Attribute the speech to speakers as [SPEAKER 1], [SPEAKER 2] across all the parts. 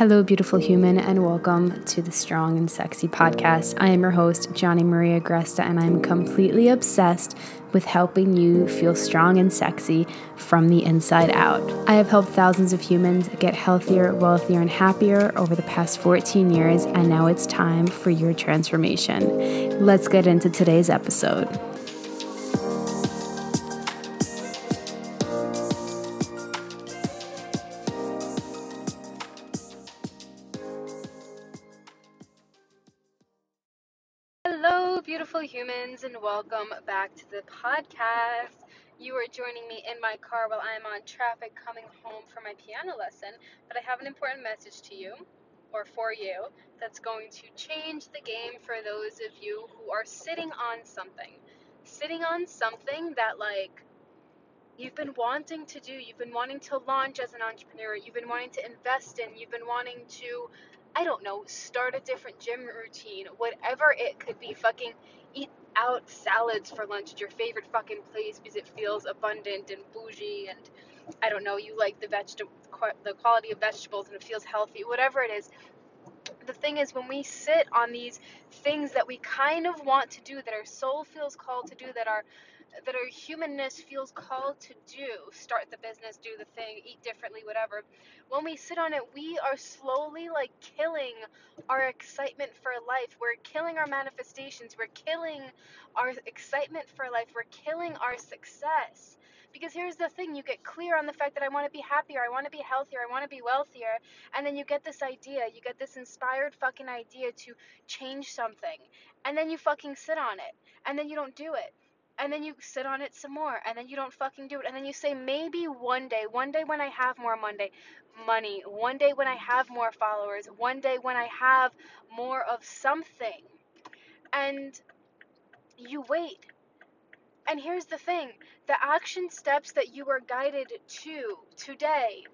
[SPEAKER 1] Hello, beautiful human, and welcome to the Strong and Sexy podcast. I am your host, Johnny Maria Gresta, and I'm completely obsessed with helping you feel strong and sexy from the inside out. I have helped thousands of humans get healthier, wealthier, and happier over the past 14 years, and now it's time for your transformation. Let's get into today's episode. The podcast. You are joining me in my car while I am on traffic coming home from my piano lesson, but I have an important message to you, or for you, that's going to change the game for those of you who are sitting on something. Sitting on something that, like, you've been wanting to do, you've been wanting to launch as an entrepreneur, you've been wanting to invest in, you've been wanting to I don't know, start a different gym routine, whatever it could be. Fucking eat out salads for lunch at your favorite fucking place because it feels abundant and bougie and I don't know, you like the vegetable the quality of vegetables and it feels healthy, whatever it is. The thing is when we sit on these things that we kind of want to do that our soul feels called to do that our that our humanness feels called to do start the business do the thing eat differently whatever when we sit on it we are slowly like killing our excitement for life. We're killing our manifestations. We're killing our excitement for life. We're killing our success. Because here's the thing you get clear on the fact that I want to be happier, I want to be healthier, I want to be wealthier, and then you get this idea, you get this inspired fucking idea to change something, and then you fucking sit on it, and then you don't do it and then you sit on it some more and then you don't fucking do it. And then you say maybe one day one day when i have more monday money one day when i have more followers one day when i have more of something. And you wait. And here's the thing the action steps that you are guided to today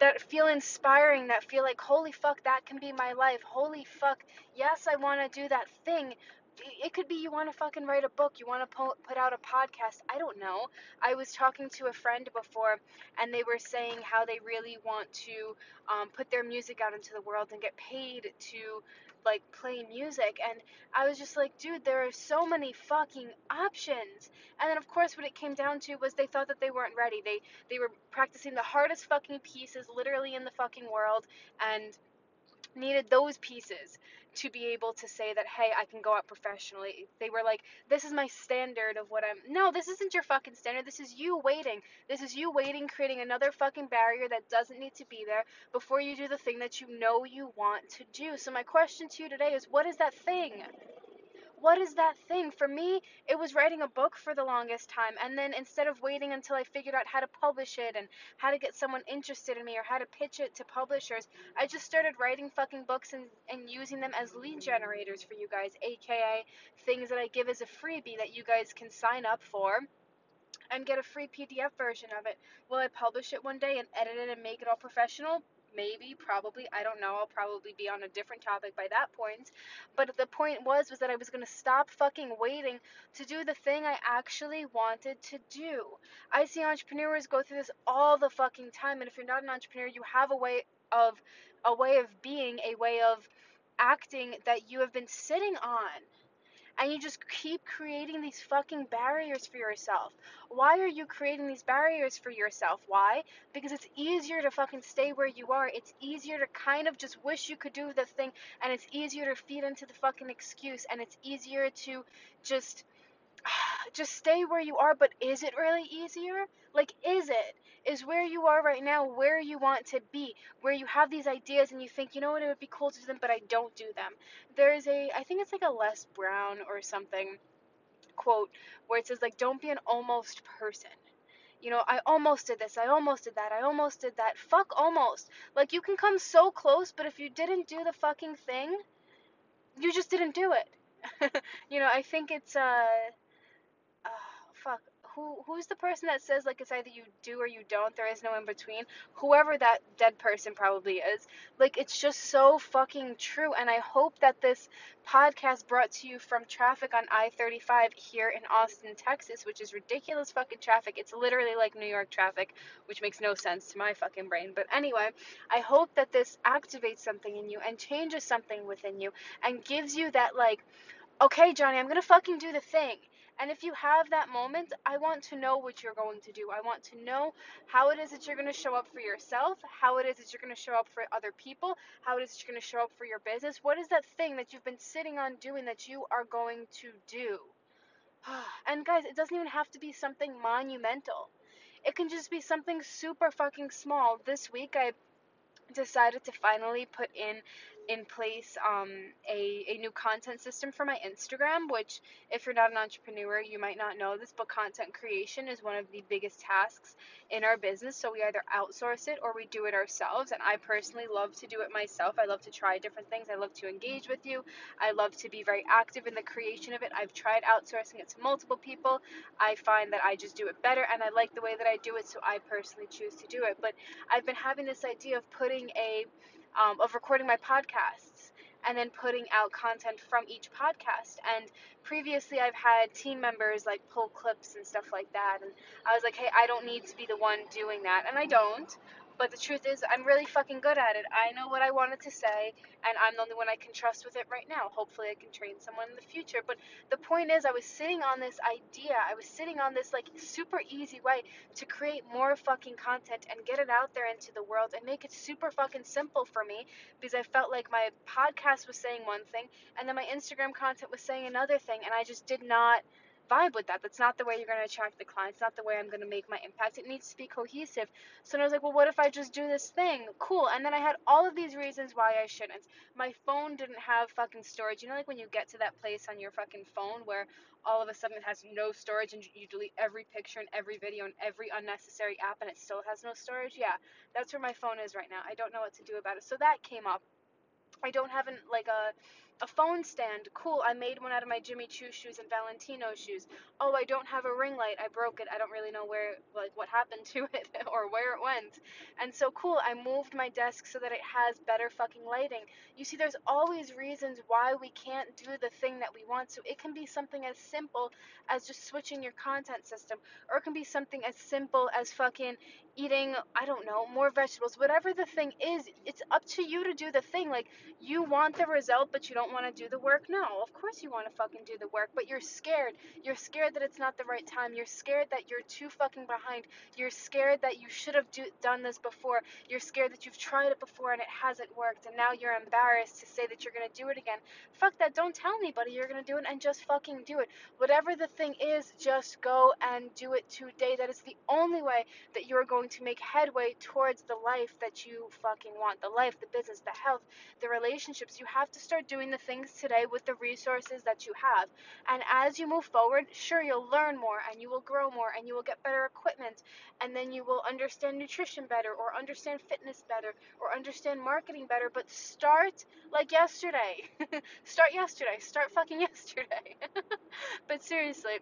[SPEAKER 1] that feel inspiring, that feel like, holy fuck, that can be my life. Holy fuck, yes, I want to do that thing it could be you want to fucking write a book, you want to put out a podcast. I don't know. I was talking to a friend before, and they were saying how they really want to um, put their music out into the world and get paid to like play music. And I was just like, dude, there are so many fucking options. And then of course, what it came down to was they thought that they weren't ready. They they were practicing the hardest fucking pieces literally in the fucking world, and needed those pieces to be able to say that hey i can go out professionally. They were like this is my standard of what i'm no this isn't your fucking standard. This is you waiting. This is you waiting creating another fucking barrier that doesn't need to be there before you do the thing that you know you want to do. So my question to you today is what is that thing what is that thing? For me, it was writing a book for the longest time. And then instead of waiting until I figured out how to publish it and how to get someone interested in me or how to pitch it to publishers, I just started writing fucking books and, and using them as lead generators for you guys, aka things that I give as a freebie that you guys can sign up for and get a free PDF version of it. Will I publish it one day and edit it and make it all professional? Maybe probably i don't know i'll probably be on a different topic by that point. But the point was was that i was going to stop fucking waiting to do the thing i actually wanted to do. I see entrepreneurs go through this all the fucking time and if you're not an entrepreneur you have a way of a way of being a way of acting that you have been sitting on and you just keep creating these fucking barriers for yourself. Why are you creating these barriers for yourself? Why? Because it's easier to fucking stay where you are. It's easier to kind of just wish you could do the thing, and it's easier to feed into the fucking excuse, and it's easier to just just stay where you are, but is it really easier? Like, is it? Is where you are right now where you want to be? Where you have these ideas and you think, you know what, it would be cool to do them, but I don't do them. There's a, I think it's like a Les Brown or something quote where it says, like, don't be an almost person. You know, I almost did this, I almost did that, I almost did that. Fuck almost. Like, you can come so close, but if you didn't do the fucking thing, you just didn't do it. you know, I think it's, uh, fuck, who who's the person that says like it's either you do or you don't. There is no in between. Whoever that dead person probably is. Like it's just so fucking true. And I hope that this podcast brought to you from traffic on I-35 here in Austin, Texas, which is ridiculous fucking traffic. It's literally like New York traffic, which makes no sense to my fucking brain. But anyway, I hope that this activates something in you and changes something within you and gives you that like okay, Johnny, I'm gonna fucking do the thing. And if you have that moment, I want to know what you're going to do. I want to know how it is that you're going to show up for yourself, how it is that you're going to show up for other people, how it is that you're going to show up for your business. What is that thing that you've been sitting on doing that you are going to do? And guys, it doesn't even have to be something monumental. It can just be something super fucking small. This week I decided to finally put in in place um, a, a new content system for my Instagram, which, if you're not an entrepreneur, you might not know this, but content creation is one of the biggest tasks in our business. So we either outsource it or we do it ourselves. And I personally love to do it myself. I love to try different things. I love to engage with you. I love to be very active in the creation of it. I've tried outsourcing it to multiple people. I find that I just do it better and I like the way that I do it, so I personally choose to do it. But I've been having this idea of putting a um, of recording my podcasts and then putting out content from each podcast. And previously, I've had team members like pull clips and stuff like that. And I was like, hey, I don't need to be the one doing that. And I don't. But the truth is, I'm really fucking good at it. I know what I wanted to say, and I'm the only one I can trust with it right now. Hopefully, I can train someone in the future. But the point is, I was sitting on this idea. I was sitting on this, like, super easy way to create more fucking content and get it out there into the world and make it super fucking simple for me because I felt like my podcast was saying one thing, and then my Instagram content was saying another thing, and I just did not vibe with that. That's not the way you're going to attract the clients. Not the way I'm going to make my impact. It needs to be cohesive. So I was like, well, what if I just do this thing? Cool. And then I had all of these reasons why I shouldn't. My phone didn't have fucking storage. You know, like when you get to that place on your fucking phone where all of a sudden it has no storage and you delete every picture and every video and every unnecessary app and it still has no storage? Yeah, that's where my phone is right now. I don't know what to do about it. So that came up. I don't have an like a a phone stand. Cool. I made one out of my Jimmy Choo shoes and Valentino shoes. Oh, I don't have a ring light. I broke it. I don't really know where, like, what happened to it or where it went. And so, cool. I moved my desk so that it has better fucking lighting. You see, there's always reasons why we can't do the thing that we want. So, it can be something as simple as just switching your content system, or it can be something as simple as fucking eating, I don't know, more vegetables. Whatever the thing is, it's up to you to do the thing. Like, you want the result, but you don't don't want to do the work? No, of course you want to fucking do the work, but you're scared. You're scared that it's not the right time. You're scared that you're too fucking behind. You're scared that you should have do, done this before. You're scared that you've tried it before and it hasn't worked, and now you're embarrassed to say that you're gonna do it again. Fuck that. Don't tell anybody you're gonna do it and just fucking do it. Whatever the thing is, just go and do it today. That is the only way that you're going to make headway towards the life that you fucking want. The life, the business, the health, the relationships. You have to start doing the the things today with the resources that you have. And as you move forward, sure, you'll learn more and you will grow more and you will get better equipment and then you will understand nutrition better or understand fitness better or understand marketing better. But start like yesterday. start yesterday. Start fucking yesterday. but seriously,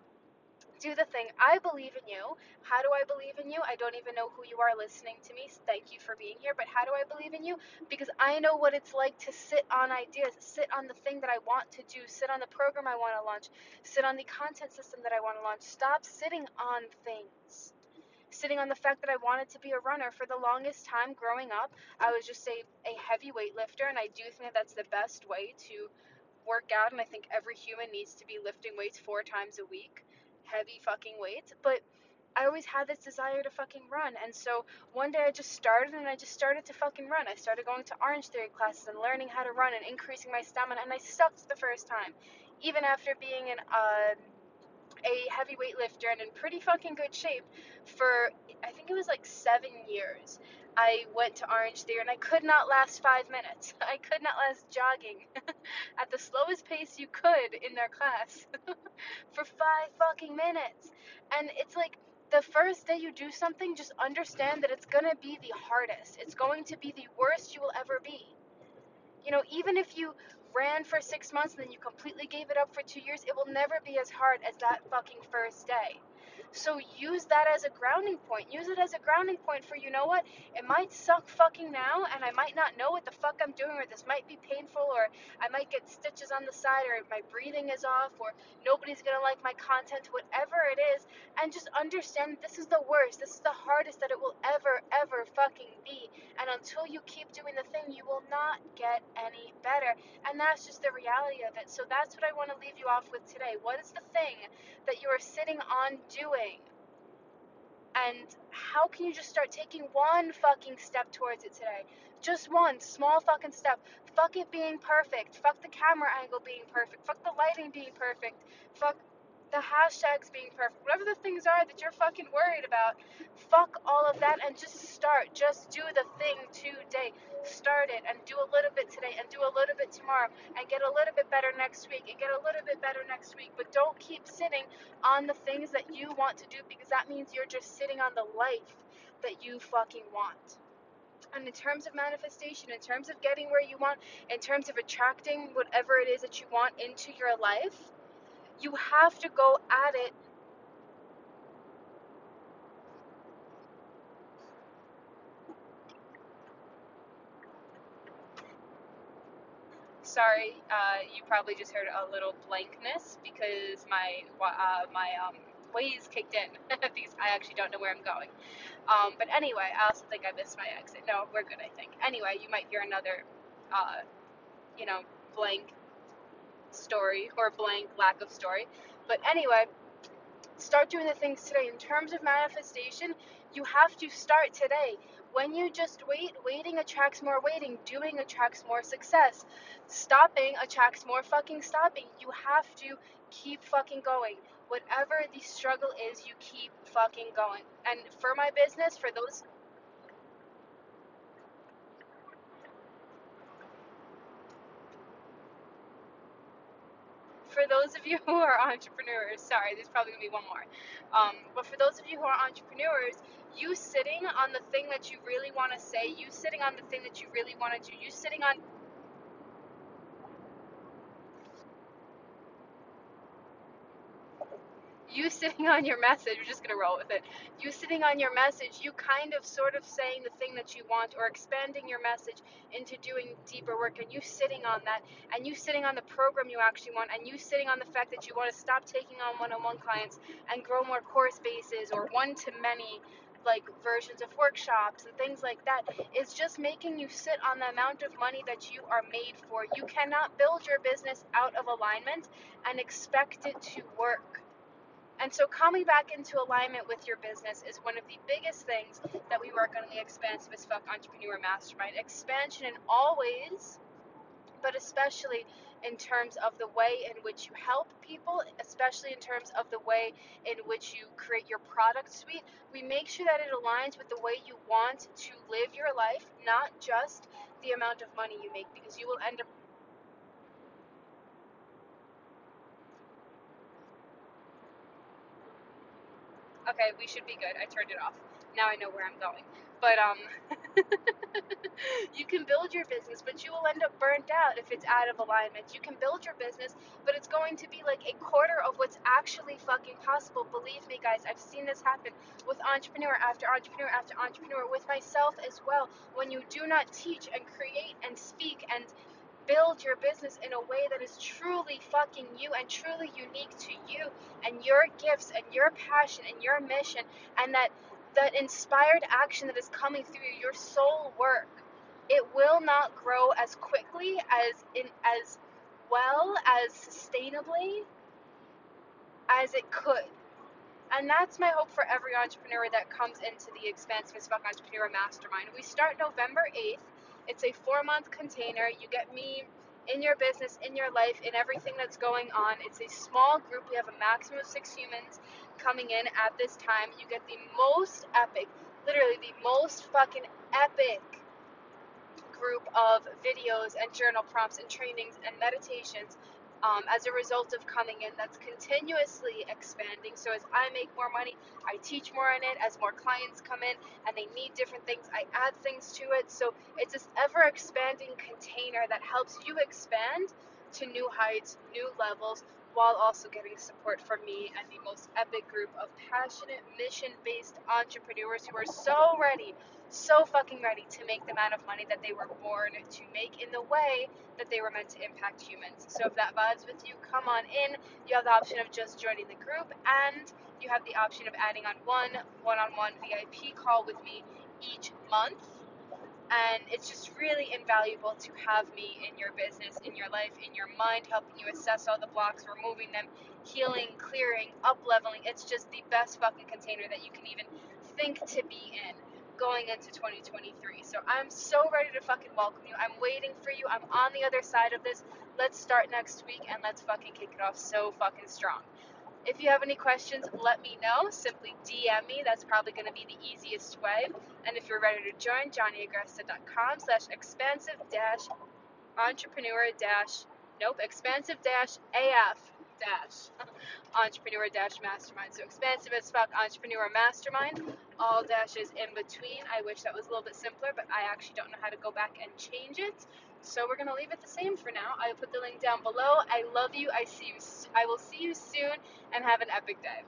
[SPEAKER 1] do the thing. I believe in you. How do I believe in you? I don't even know who you are listening to me. Thank you for being here. But how do I believe in you? Because I know what it's like to sit on ideas, sit on the thing that I want to do, sit on the program I want to launch, sit on the content system that I want to launch. Stop sitting on things. Sitting on the fact that I wanted to be a runner for the longest time growing up, I was just a, a heavyweight lifter, and I do think that that's the best way to work out. And I think every human needs to be lifting weights four times a week heavy fucking weights, but I always had this desire to fucking run. And so one day I just started and I just started to fucking run. I started going to Orange Theory classes and learning how to run and increasing my stamina, and I sucked the first time. Even after being in uh, a heavy weightlifter and in pretty fucking good shape for, I think it was like seven years. I went to Orange Theory and I could not last five minutes. I could not last jogging at the slowest pace you could in their class for five fucking minutes. And it's like the first day you do something, just understand that it's gonna be the hardest. It's going to be the worst you will ever be. You know, even if you ran for six months and then you completely gave it up for two years, it will never be as hard as that fucking first day. So use that as a grounding point. Use it as a grounding point for you know what? It might suck fucking now and I might not know what the fuck I'm doing or this might be painful or I might get stitches on the side or my breathing is off or nobody's to like my content, whatever it is, and just understand this is the worst. This is the hardest that it will ever ever fucking be. And until you keep doing the thing, you will not get any better. And that's just the reality of it. So that's what I want to leave you off with today. What is the thing that you are sitting on doing? And how can you just start taking one fucking step towards it today? Just one small fucking step. Fuck it being perfect. Fuck the camera angle being perfect. Fuck the lighting being perfect. Fuck the hashtags being perfect, whatever the things are that you're fucking worried about, fuck all of that and just start. Just do the thing today. Start it and do a little bit today and do a little bit tomorrow and get a little bit better next week and get a little bit better next week. But don't keep sitting on the things that you want to do because that means you're just sitting on the life that you fucking want. And in terms of manifestation, in terms of getting where you want, in terms of attracting whatever it is that you want into your life, you have to go at it sorry uh, you probably just heard a little blankness because my uh, my um, Waze kicked in because I actually don't know where I'm going. Um, but anyway, I also think I missed my exit. No, we're good, I think. Anyway, you might hear another, uh, you know, blank story or blank lack of story. But anyway, start doing the things today. In terms of manifestation, you have to start today. When you just wait, waiting attracts more waiting. Doing attracts more success. Stopping attracts more fucking stopping. You have to keep fucking going. Whatever the struggle is, you keep fucking going. And for my business, for those for those of you who are entrepreneurs, sorry, there's probably gonna be one more. Um, but for those of you who are entrepreneurs, you sitting on the thing that you really want to say, you sitting on the thing that you really want to do, you sitting on you sitting on your message, we're just gonna roll with it. You sitting on your message, you kind of sort of saying the thing that you want or expanding your message into doing deeper work and you sitting on that and you sitting on the program you actually want and you sitting on the fact that you want to stop taking on one-on-one clients and grow more course bases or one to many like versions of workshops and things like that is just making you sit on the amount of money that you are made for. You cannot build your business out of alignment and expect it to work and so coming back into alignment with your business is one of the biggest things that we work on in the Expansive as Fuck Entrepreneur Mastermind. Expansion in all ways, but especially in terms of the way in which you help people, especially in terms of the way in which you create your product suite. We make sure that it aligns with the way you want to live your life, not just the amount of money you make, because you will end up Okay, we should be good. I turned it off. Now I know where I'm going. But um you can build your business, but you will end up burnt out if it's out of alignment. You can build your business, but it's going to be like a quarter of what's actually fucking possible. Believe me, guys, I've seen this happen with entrepreneur after entrepreneur after entrepreneur, with myself as well. When you do not teach and create and speak and build your business in a way that is truly fucking you and truly unique to you and your gifts and your passion and your mission and that that inspired action that is coming through your soul work it will not grow as quickly as in as well as sustainably as it could and that's my hope for every entrepreneur that comes into the Expansive as Fuck Entrepreneur Mastermind. We start November 8th it's a four month container. You get me in your business, in your life, in everything that's going on. It's a small group. We have a maximum of six humans coming in at this time. You get the most epic, literally the most fucking epic group of videos and journal prompts and trainings and meditations um, as a result of coming in that's continuously expanding. So as I make more money, I teach more in it. As more clients come in and they need different things, I add things to it. So it's this ever expanding container that helps you expand to new heights, new levels, while also getting support from me and the most epic group of passionate, mission based entrepreneurs who are so ready, so fucking ready to make the amount of money that they were born to make in the way that they were meant to impact humans. So if that vibes with you, come on in. You have the option of just joining the group and you have the option of adding on one one on one VIP call with me each month and it's just really invaluable to have me in your business, in your life, in your mind, helping you assess all the blocks, removing them, healing, clearing, up leveling. It's just the best fucking container that you can even think to be in going into 2023. So I'm so ready to fucking welcome you. I'm waiting for you. I'm on the other side of this. Let's start next week and let's fucking kick it off so fucking strong. If you have any questions, let me know. Simply DM me. That's probably going to be the easiest way. And if you're ready to join, johnnyagresta.com slash expansive dash entrepreneur dash, nope, expansive dash AF dash entrepreneur dash mastermind. So expansive as fuck entrepreneur mastermind, all dashes in between. I wish that was a little bit simpler, but I actually don't know how to go back and change it. So we're gonna leave it the same for now. I will put the link down below. I love you. I see you. I will see you soon, and have an epic day.